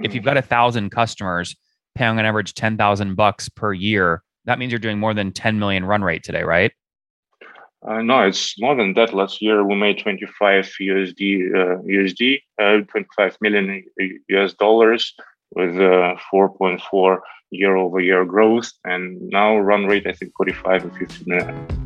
If you've got a thousand customers paying on average ten thousand bucks per year, that means you're doing more than 10 million run rate today, right? Uh, no, it's more than that. Last year we made 25 USD, uh, USD, uh, 25 million US dollars with 4.4 uh, year over year growth, and now run rate I think 45 or 50 million.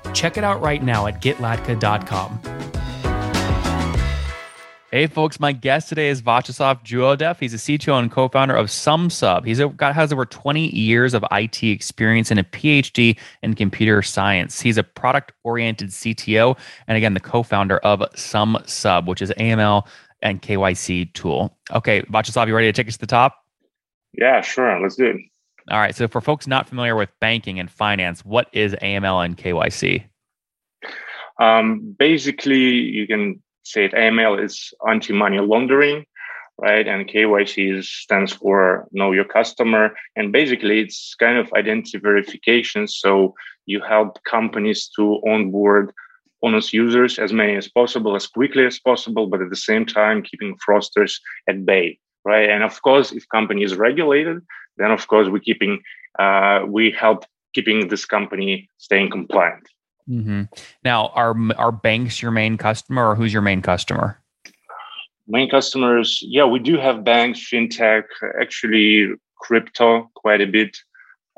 Check it out right now at getlatka.com. Hey, folks, my guest today is Vyacheslav Zholudev. He's a CTO and co founder of SumSub. He's got, has over 20 years of IT experience and a PhD in computer science. He's a product oriented CTO and, again, the co founder of SumSub, which is AML and KYC tool. Okay, Vyacheslav, you ready to take us to the top? Yeah, sure. Let's do it. All right. So, for folks not familiar with banking and finance, what is AML and KYC? Um, basically, you can say it, AML is anti-money laundering, right? And KYC stands for know your customer. And basically it's kind of identity verification. So you help companies to onboard honest users as many as possible, as quickly as possible, but at the same time keeping fraudsters at bay, right? And of course, if company is regulated, then of course we're keeping, uh, we help keeping this company staying compliant. Mm-hmm. Now, are are banks your main customer, or who's your main customer? Main customers, yeah, we do have banks, fintech, actually crypto quite a bit.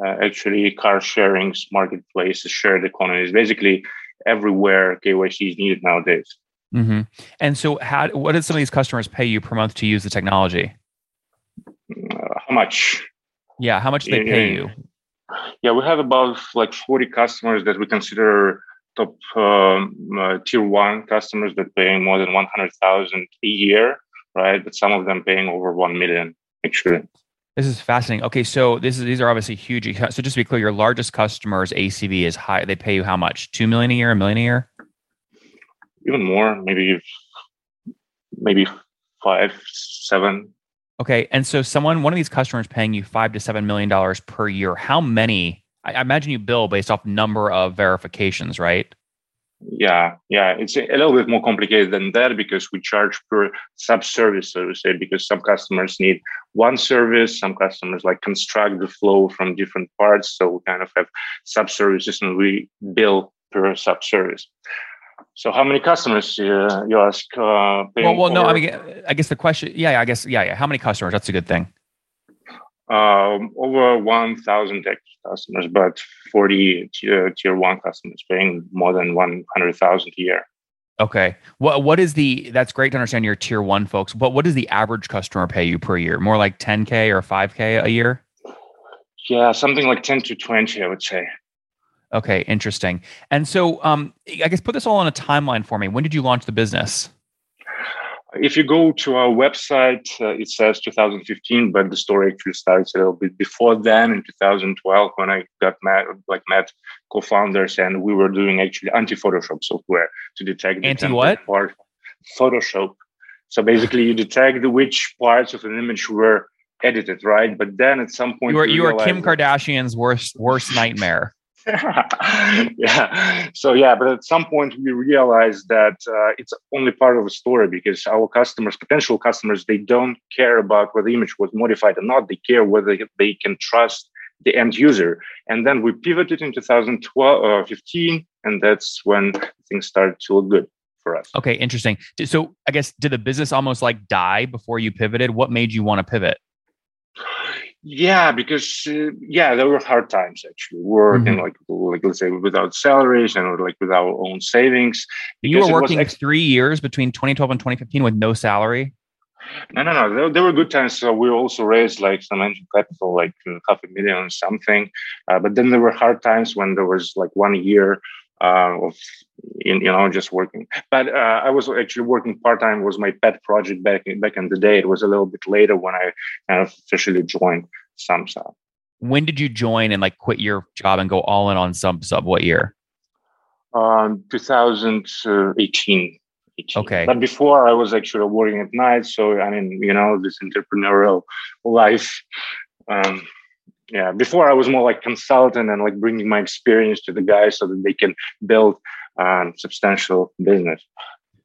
Uh, actually, car sharings, marketplaces, shared economies, basically everywhere KYC is needed nowadays. Mm-hmm. And so, how what did some of these customers pay you per month to use the technology? Uh, how much? Yeah, how much do they pay you? Yeah, we have about like 40 customers that we consider top um, uh, tier one customers that paying more than 100,000 a year, right? But some of them paying over 1 million actually. This is fascinating. Okay, so this is these are obviously huge. So just to be clear, your largest customers ACV is high. They pay you how much? Two million a year, a million a year? Even more, maybe maybe five, seven. Okay, and so someone, one of these customers, paying you five to seven million dollars per year. How many? I, imagine you bill based off number of verifications, right? Yeah, yeah, it's a little bit more complicated than that because we charge per sub-service, so to say, because some customers need one service, some customers like construct the flow from different parts, so we kind of have sub-services and we bill per sub-service. So how many customers uh, you ask? Uh, well, well, no. I mean, I guess the question. Yeah, I guess. Yeah, yeah. How many customers? That's a good thing. Um, over one thousand customers, but forty tier, tier one customers paying more than one hundred thousand a year. Okay. What what is the? That's great to understand your tier one folks. But what does the average customer pay you per year? More like ten k or five k a year? Yeah, something like ten to twenty, I would say. Okay, interesting. And so, um, I guess put this all on a timeline for me. When did you launch the business? If you go to our website, uh, it says 2015, but the story actually starts a little bit before then, in 2012, when I got met, like met co-founders, and we were doing actually anti-Photoshop software to detect the anti what part Photoshop. So basically, you detect which parts of an image were edited, right? But then at some point, you were you were Kim Kardashian's worst worst nightmare. yeah. So yeah, but at some point we realized that uh, it's only part of a story because our customers, potential customers, they don't care about whether the image was modified or not. They care whether they can trust the end user. And then we pivoted in 2012, uh, 15, and that's when things started to look good for us. Okay, interesting. So I guess did the business almost like die before you pivoted? What made you want to pivot? Yeah, because uh, yeah, there were hard times actually. Working mm-hmm. like like let's say without salaries and like with our own savings. You were working ex- three years between 2012 and 2015 with no salary. No, no, no. There, there were good times. So we also raised like some angel capital, like half a million or something. Uh, but then there were hard times when there was like one year uh, of you know just working. But uh, I was actually working part time. Was my pet project back in, back in the day. It was a little bit later when I kind of officially joined SumSub. When did you join and like quit your job and go all in on SumSub? What year? Um, 2018. 18. Okay. But before I was actually working at night. So, I mean, you know, this entrepreneurial life. Um, yeah, before I was more like consultant and like bringing my experience to the guys so that they can build um, substantial business.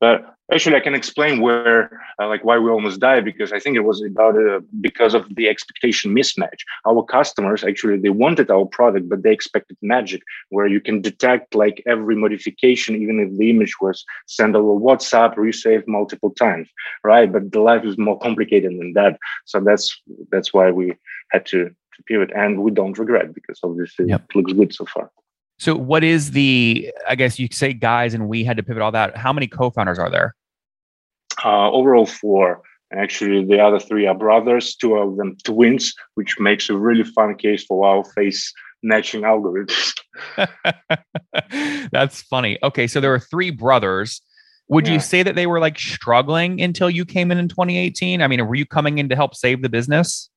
But actually, I can explain where, uh, like, why we almost died because I think it was about uh, because of the expectation mismatch. Our customers actually they wanted our product, but they expected magic, where you can detect like every modification, even if the image was sent over WhatsApp, resaved multiple times, right? But the life is more complicated than that. So that's that's why we had to to pivot, and we don't regret because obviously yep. it looks good so far. So, what is the? I guess you say guys, and we had to pivot all that. How many co-founders are there? Uh, overall, four. And Actually, the other three are brothers. Two of them twins, which makes a really fun case for our face matching algorithms. That's funny. Okay, so there were three brothers. Would yeah. you say that they were like struggling until you came in in 2018? I mean, were you coming in to help save the business?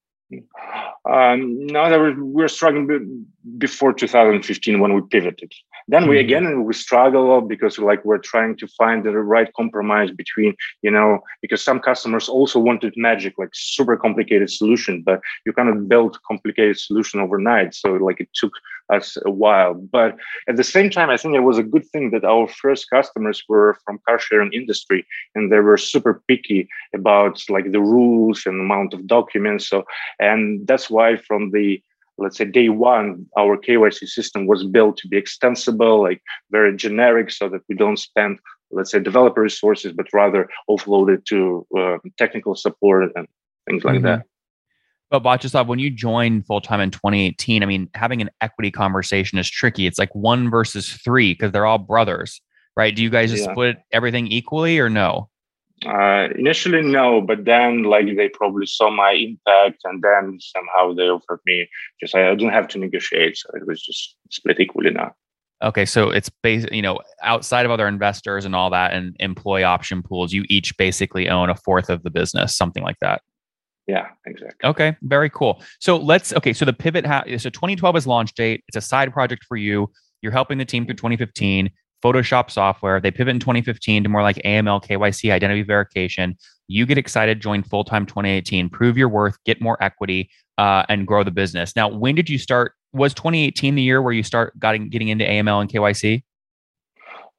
Um, no, that we were struggling before 2015 when we pivoted. Then we mm-hmm. again we struggle because like we're trying to find the right compromise between you know because some customers also wanted magic like super complicated solution, but you cannot build complicated solution overnight. So like it took us a while. But at the same time, I think it was a good thing that our first customers were from car sharing industry and they were super picky about like the rules and amount of documents. So and that's why from the let's say day one our kyc system was built to be extensible like very generic so that we don't spend let's say developer resources but rather offload it to uh, technical support and things like mm-hmm. that but Vyacheslav, when you joined full time in 2018, I mean, having an equity conversation is tricky. It's like one versus three because they're all brothers, right? Do you guys just yeah. split everything equally or no? Uh, initially, no, but then like they probably saw my impact, and then somehow they offered me just I didn't have to negotiate, so it was just split equally now. Okay, so it's based, you know, outside of other investors and all that, and employee option pools, you each basically own a fourth of the business, something like that. Yeah, exactly. Okay, very cool. So let's okay. So the pivot, ha- so 2012 is launch date. It's a side project for you. You're helping the team through 2015. Photoshop software. They pivot in 2015 to more like AML, KYC, identity verification. You get excited, join full time 2018, prove your worth, get more equity, uh, and grow the business. Now, when did you start? Was 2018 the year where you start getting getting into AML and KYC?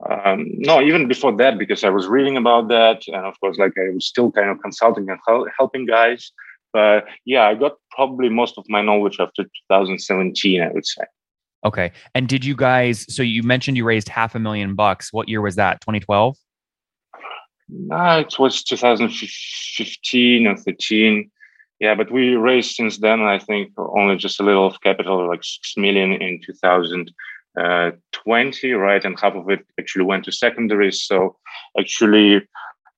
Um, no, even before that, because I was reading about that, and of course, like I was still kind of consulting and helping guys. But yeah, I got probably most of my knowledge after 2017, I would say. Okay. And did you guys, so you mentioned you raised half a million bucks. What year was that? 2012? No, it was 2015 or 13. Yeah, but we raised since then, I think, only just a little of capital, like 6 million in 2020, right? And half of it actually went to secondaries. So actually,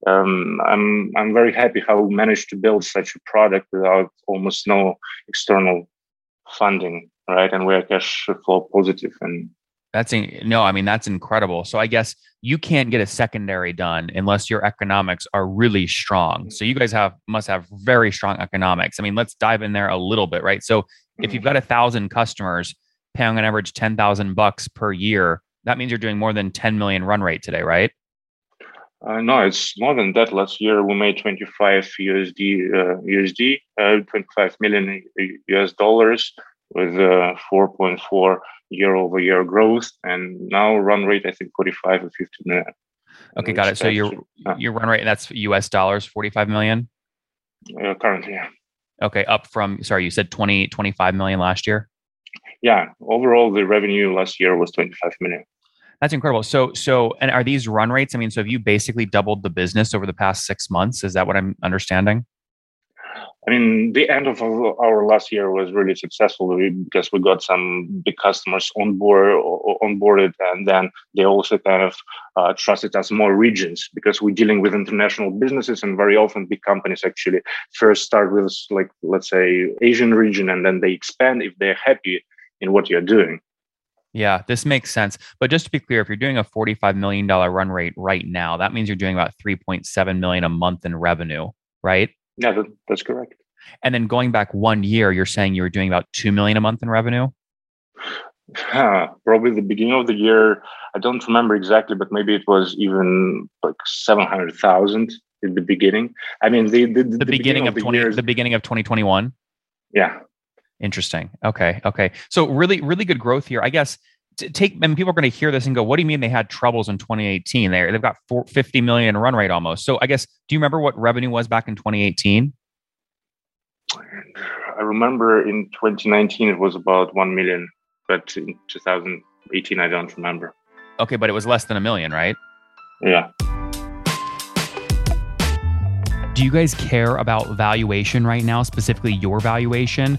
um, I'm I'm very happy how we managed to build such a product without almost no external funding right? And we're cash flow positive and that's in, no, I mean that's incredible. So I guess you can't get a secondary done unless your economics are really strong. So you guys have must have very strong economics. I mean, let's dive in there a little bit, right? So if you've got a thousand customers paying on average ten thousand bucks per year, that means you're doing more than ten million run rate today, right? Uh, no, it's more than that. Last year we made 25 USD, uh, USD, uh, 25 million US dollars with a 4.4 year over year growth and now run rate i think 45 or 50 million. Okay got it. So your uh, your run rate that's us dollars 45 million? Uh, currently yeah. Okay up from sorry you said 20 25 million last year? Yeah. Overall the revenue last year was 25 million. That's incredible. So so and are these run rates? I mean so have you basically doubled the business over the past six months? Is that what i'm understanding I mean, the end of our last year was really successful because we got some big customers on board, onboarded, and then they also kind of uh, trusted us more regions because we're dealing with international businesses, and very often big companies actually first start with like let's say Asian region, and then they expand if they're happy in what you're doing. Yeah, this makes sense. But just to be clear, if you're doing a $45 million run rate right now, that means you're doing about 3.7 million a month in revenue, right? Yeah, that, that's correct. And then going back one year, you're saying you were doing about 2 million a month in revenue? Huh, probably the beginning of the year. I don't remember exactly, but maybe it was even like 700,000 in the beginning. I mean, the, the, the, the beginning, beginning, of, of 20, the beginning of 2021. Yeah. Interesting. Okay. Okay. So really, really good growth here. I guess take, and people are going to hear this and go, what do you mean they had troubles in 2018? They, they've got 50 million run rate almost. So I guess, do you remember what revenue was back in 2018? I remember in 2019, it was about 1 million, but in 2018, I don't remember. Okay. But it was less than a million, right? Yeah. Do you guys care about valuation right now, specifically your valuation?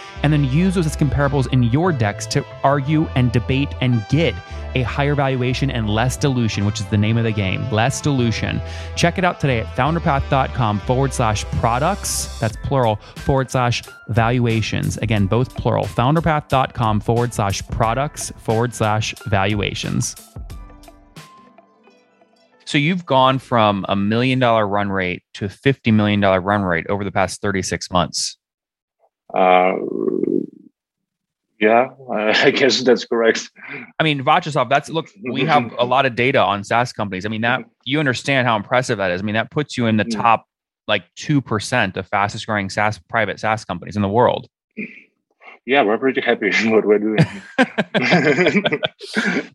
and then use those as comparables in your decks to argue and debate and get a higher valuation and less dilution, which is the name of the game, less dilution. Check it out today at founderpath.com forward slash products, that's plural, forward slash valuations. Again, both plural, founderpath.com forward slash products forward slash valuations. So you've gone from a million dollar run rate to a $50 million run rate over the past 36 months. Uh, yeah, I guess that's correct. I mean, Vachesov, that's look, we have a lot of data on SaaS companies. I mean, that you understand how impressive that is. I mean, that puts you in the mm. top like 2% of fastest growing SaaS private SaaS companies in the world. Yeah, we're pretty happy with what we're doing.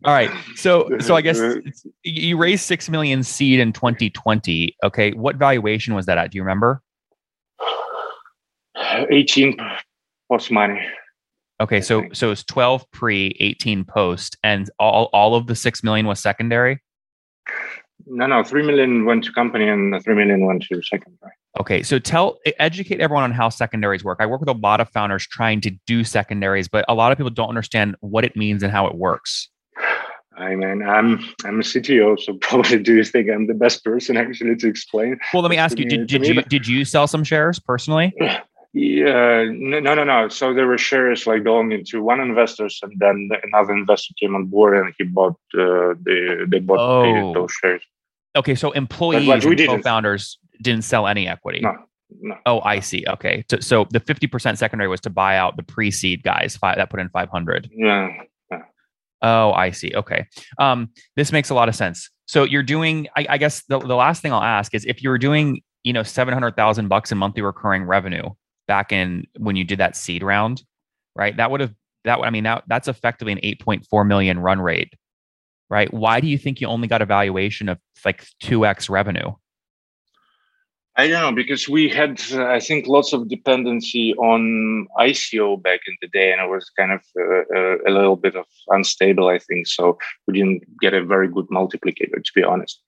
All right. So so I guess you raised 6 million seed in 2020. Okay. What valuation was that at? Do you remember? 18 post money. Okay, so so it's 12 pre, 18 post, and all all of the six million was secondary. No, no, three million went to company and three million went to secondary. Okay, so tell educate everyone on how secondaries work. I work with a lot of founders trying to do secondaries, but a lot of people don't understand what it means and how it works. I mean, I'm I'm a CTO, so probably do you think I'm the best person actually to explain? Well, let me ask you: Did, did you did you sell some shares personally? Yeah, no, no, no. So there were shares like belonging to one investors, and then another investor came on board and he bought uh, the they bought oh. those shares. Okay, so employees and didn't. co-founders didn't sell any equity. No, no. Oh, I see. Okay, so, so the fifty percent secondary was to buy out the pre-seed guys five, that put in five hundred. Yeah. yeah. Oh, I see. Okay. Um, this makes a lot of sense. So you're doing. I, I guess the, the last thing I'll ask is if you were doing, you know, seven hundred thousand bucks in monthly recurring revenue back in when you did that seed round, right? That would have that I mean that that's effectively an 8.4 million run rate, right? Why do you think you only got a valuation of like 2x revenue? I don't know because we had, uh, I think, lots of dependency on ICO back in the day, and it was kind of uh, uh, a little bit of unstable. I think so. We didn't get a very good multiplicator, to be honest.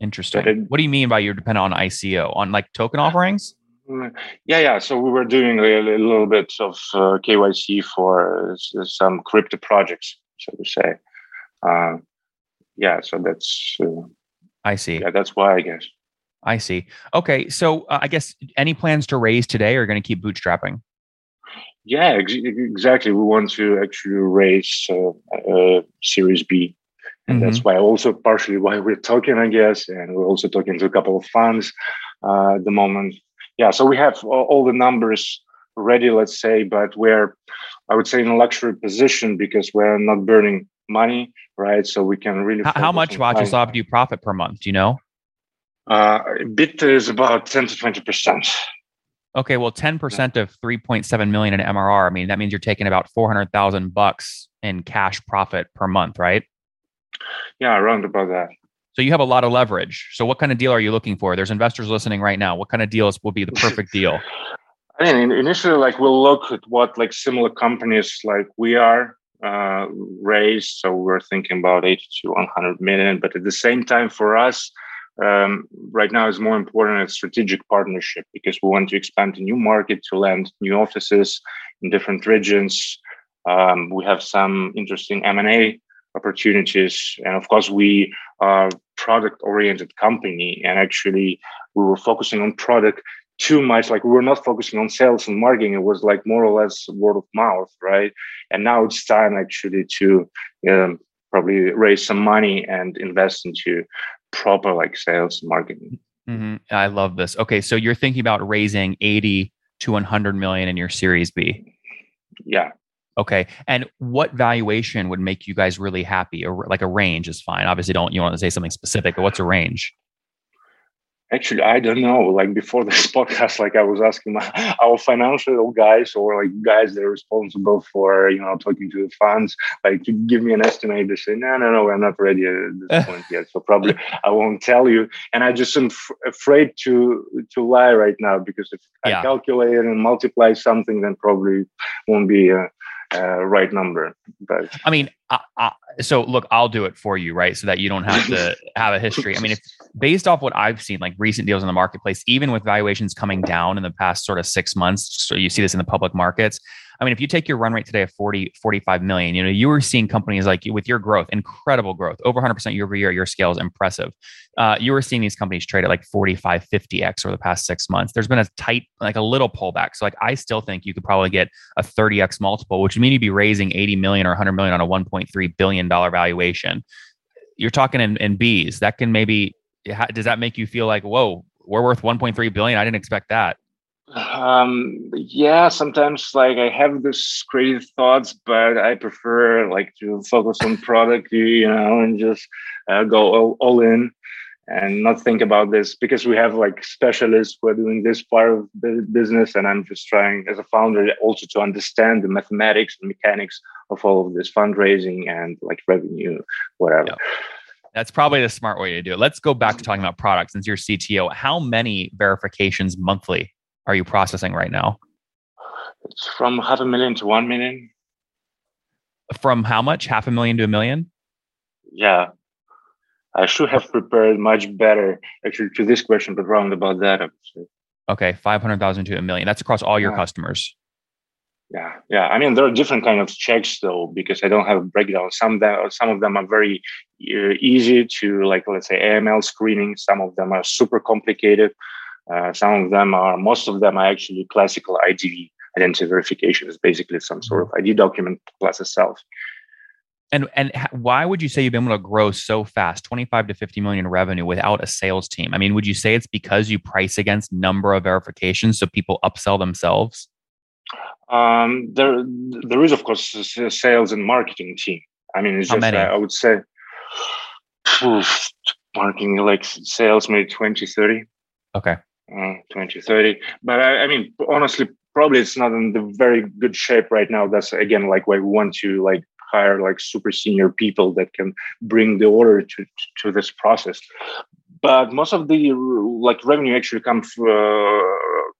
Interesting. It, what do you mean by you're dependent on ICO? On like token offerings? Mm, yeah, yeah. So we were doing a, a little bit of uh, KYC for uh, some crypto projects, so to say. Uh, yeah, so that's. Uh, I see. Yeah, that's why I guess. I see. Okay, so uh, I guess any plans to raise today are going to keep bootstrapping. Yeah, ex- exactly. We want to actually raise uh, Series B, and mm-hmm. that's why also partially why we're talking, I guess, and we're also talking to a couple of funds at the moment yeah, so we have all the numbers ready, let's say, but we're, I would say, in a luxury position because we're not burning money, right? So we can really. How, how much Vachesov do you profit per month? Do you know? Uh, bit is about 10 to 20%. Okay, well, 10% of 3.7 million in MRR, I mean, that means you're taking about 400,000 bucks in cash profit per month, right? Yeah, around about that. So you have a lot of leverage. So what kind of deal are you looking for? There's investors listening right now. What kind of deals will be the perfect deal? I mean, initially, like we'll look at what like similar companies like we are uh, raised. So we're thinking about 80 to 100 million. But at the same time, for us, um, right now is more important a strategic partnership because we want to expand to new market to land new offices in different regions. Um, we have some interesting M&A opportunities. And of course, we are product oriented company and actually we were focusing on product too much like we were not focusing on sales and marketing it was like more or less word of mouth right? And now it's time actually to um, probably raise some money and invest into proper like sales and marketing. Mm-hmm. i love this. Okay so you're thinking about raising 80 to 100 million in your series b? Yeah Okay. And what valuation would make you guys really happy? Or like a range is fine. Obviously, don't you want to say something specific, but what's a range? Actually, I don't know. Like before this podcast, like I was asking my, our financial guys or like guys that are responsible for you know talking to the funds, like to give me an estimate. They say, no, no, no, we're not ready at this point yet. So probably I won't tell you. And I just am f- afraid to to lie right now because if yeah. I calculate and multiply something, then probably won't be. Uh, uh, right number. But I mean, I, I, so look, I'll do it for you, right? So that you don't have to have a history. I mean, if based off what I've seen, like recent deals in the marketplace, even with valuations coming down in the past sort of six months, so you see this in the public markets. I mean, if you take your run rate today of 40, 45 million, you know, you were seeing companies like with your growth, incredible growth, over 100% year over year, your scale is impressive. Uh, you were seeing these companies trade at like 45, 50x over the past six months. There's been a tight, like a little pullback. So, like, I still think you could probably get a 30x multiple, which would mean you'd be raising 80 million or 100 million on a 1.3 billion dollar valuation. You're talking in, in B's. That can maybe, does that make you feel like, whoa, we're worth 1.3 billion? I didn't expect that um yeah sometimes like i have this crazy thoughts but i prefer like to focus on product you know and just uh, go all, all in and not think about this because we have like specialists who are doing this part of the business and i'm just trying as a founder also to understand the mathematics and mechanics of all of this fundraising and like revenue whatever yeah. That's probably the smart way to do it. Let's go back to talking about products. Since you're CTO, how many verifications monthly are you processing right now? It's from half a million to one million. From how much? Half a million to a million? Yeah. I should have prepared much better actually to this question, but wrong about that. Okay, five hundred thousand to a million. That's across all your yeah. customers. Yeah, yeah. I mean, there are different kind of checks though, because I don't have a breakdown. Some of them, some of them are very uh, easy to, like, let's say AML screening. Some of them are super complicated. Uh, some of them are, most of them are actually classical IDV identity verification. It's basically some sort of ID document plus a self. And and why would you say you've been able to grow so fast, 25 to 50 million in revenue without a sales team? I mean, would you say it's because you price against number of verifications so people upsell themselves? Um, there there is of course a sales and marketing team. I mean, it's How just uh, I would say marketing like sales maybe 20, 30. Okay uh, 2030 but I, I, mean honestly probably it's not in the very good shape right now. That's again like why we want to like hire like super senior people that can bring the order to to this process. But most of the like revenue actually comes uh,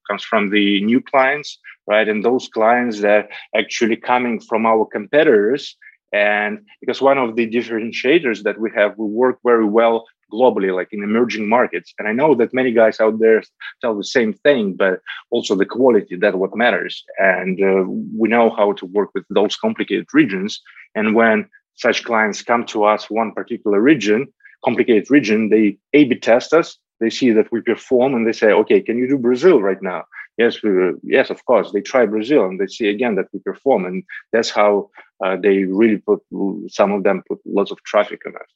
comes from the new clients right? And those clients that actually coming from our competitors. And because one of the differentiators that we have we work very well globally, like in emerging markets. And I know that many guys out there tell the same thing, but also the quality that what matters. And uh, we know how to work with those complicated regions. And when such clients come to us, one particular region, complicated region, they A/B test us. They see that we perform, and they say, "Okay, can you do Brazil right now?" Yes, we, yes, of course. They try Brazil, and they see again that we perform, and that's how uh, they really put. Some of them put lots of traffic on us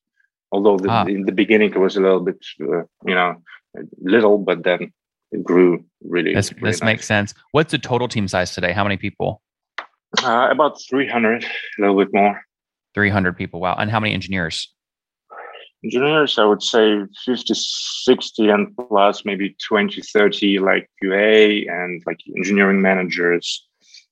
although the, ah. in the beginning it was a little bit uh, you know little but then it grew really this, really this nice. makes sense. What's the total team size today? How many people? Uh, about 300 a little bit more. 300 people wow. And how many engineers? Engineers i would say 50 60 and plus maybe 20 30 like qa and like engineering managers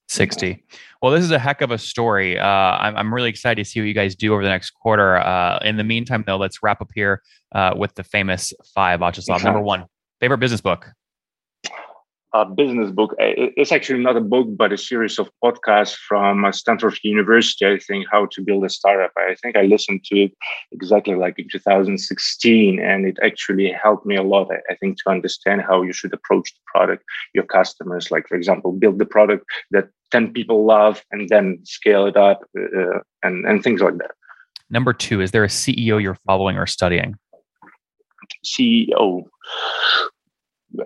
60 well, this is a heck of a story. Uh, I'm, I'm really excited to see what you guys do over the next quarter. Uh, in the meantime, though, let's wrap up here uh, with the famous five. Vyacheslav, number one, favorite business book. A business book. It's actually not a book, but a series of podcasts from uh, Stanford University. I think how to build a startup. I think I listened to it exactly like in 2016, and it actually helped me a lot. I think to understand how you should approach the product, your customers. Like for example, build the product that 10 people love, and then scale it up, uh, and and things like that. Number two, is there a CEO you're following or studying? CEO.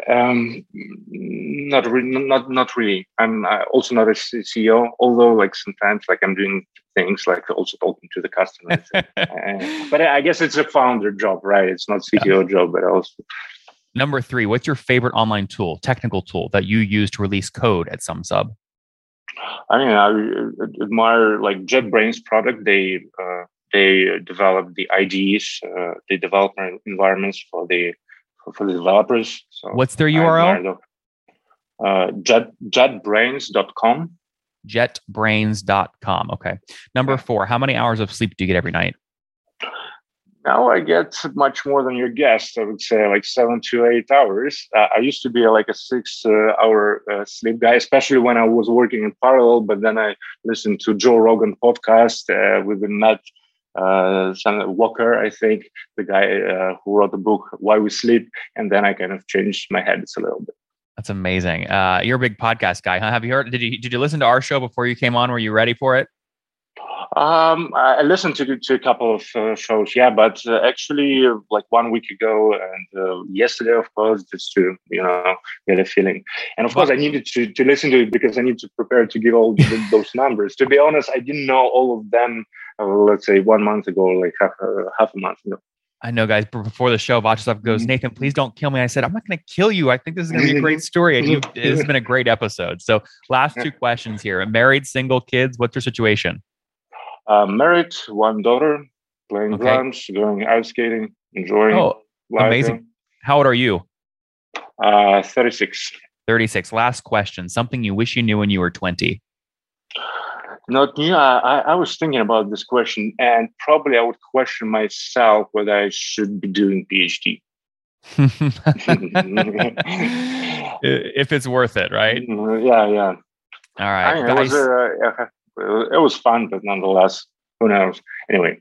Um, not really, not not really. I'm uh, also not a CEO, although like sometimes like I'm doing things like also talking to the customers. uh, but I guess it's a founder job, right? It's not CEO yeah. job, but also. Number three, what's your favorite online tool, technical tool that you use to release code at SumSub? I mean, I admire like JetBrains product. They uh, they develop the IDEs, uh, the development environments for the for the developers. So What's their URL? Uh, jet, jetbrains.com. Jetbrains.com. Okay. Number four, how many hours of sleep do you get every night? Now I get much more than your guest. I would say like seven to eight hours. Uh, I used to be like a six uh, hour uh, sleep guy, especially when I was working in parallel. But then I listened to Joe Rogan podcast uh, with Uh, Walker, I think, the guy uh, who wrote the book Why We Sleep, and then I kind of changed my habits a little bit. That's amazing. Uh, you're a big podcast guy, huh? Have you heard? Did you did you listen to our show before you came on? Were you ready for it? Um, I listened to, to a couple of uh, shows, yeah, but uh, actually, uh, like one week ago and uh, yesterday, of course, just to you know get a feeling. And of course, I needed to to listen to it because I need to prepare to give all the, those numbers. To be honest, I didn't know all of them. Uh, let's say one month ago, like half uh, half a month ago. I know, guys. Before the show, Vyacheslav goes, mm-hmm. Nathan, please don't kill me. I said, I'm not going to kill you. I think this is going to be a great story. And you, this has been a great episode. So, last two questions here: married, single, kids. What's your situation? Uh, married, one daughter, playing okay. drums, going ice skating, enjoying. Oh, life. amazing! How old are you? Uh, 36. 36. Last question. Something you wish you knew when you were 20. Not new. I, I was thinking about this question, and probably I would question myself whether I should be doing PhD. if it's worth it, right? Mm-hmm. Yeah, yeah. All right. I mean, it, was, uh, it was fun, but nonetheless, who knows? Anyway,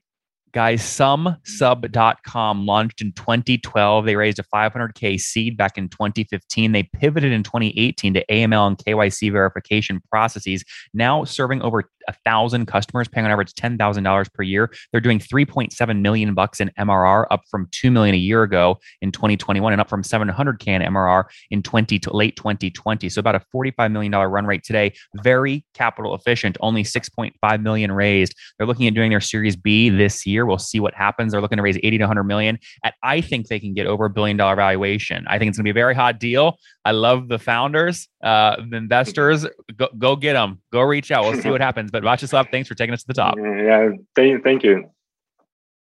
Guys, SumSub.com launched in 2012. They raised a 500K seed back in 2015. They pivoted in 2018 to AML and KYC verification processes, now serving over a thousand customers, paying on average $10,000 per year. They're doing 3.7 million bucks in MRR, up from 2 million a year ago in 2021 and up from 700K in MRR in 20 to late 2020. So about a $45 million run rate today. Very capital efficient, only 6.5 million raised. They're looking at doing their Series B this year year. We'll see what happens. They're looking to raise 80 to 100 million. At I think they can get over a billion dollar valuation. I think it's going to be a very hot deal. I love the founders, uh, the investors. Go, go get them. Go reach out. We'll see what happens. But Vyacheslav, thanks for taking us to the top. Yeah, thank, thank you.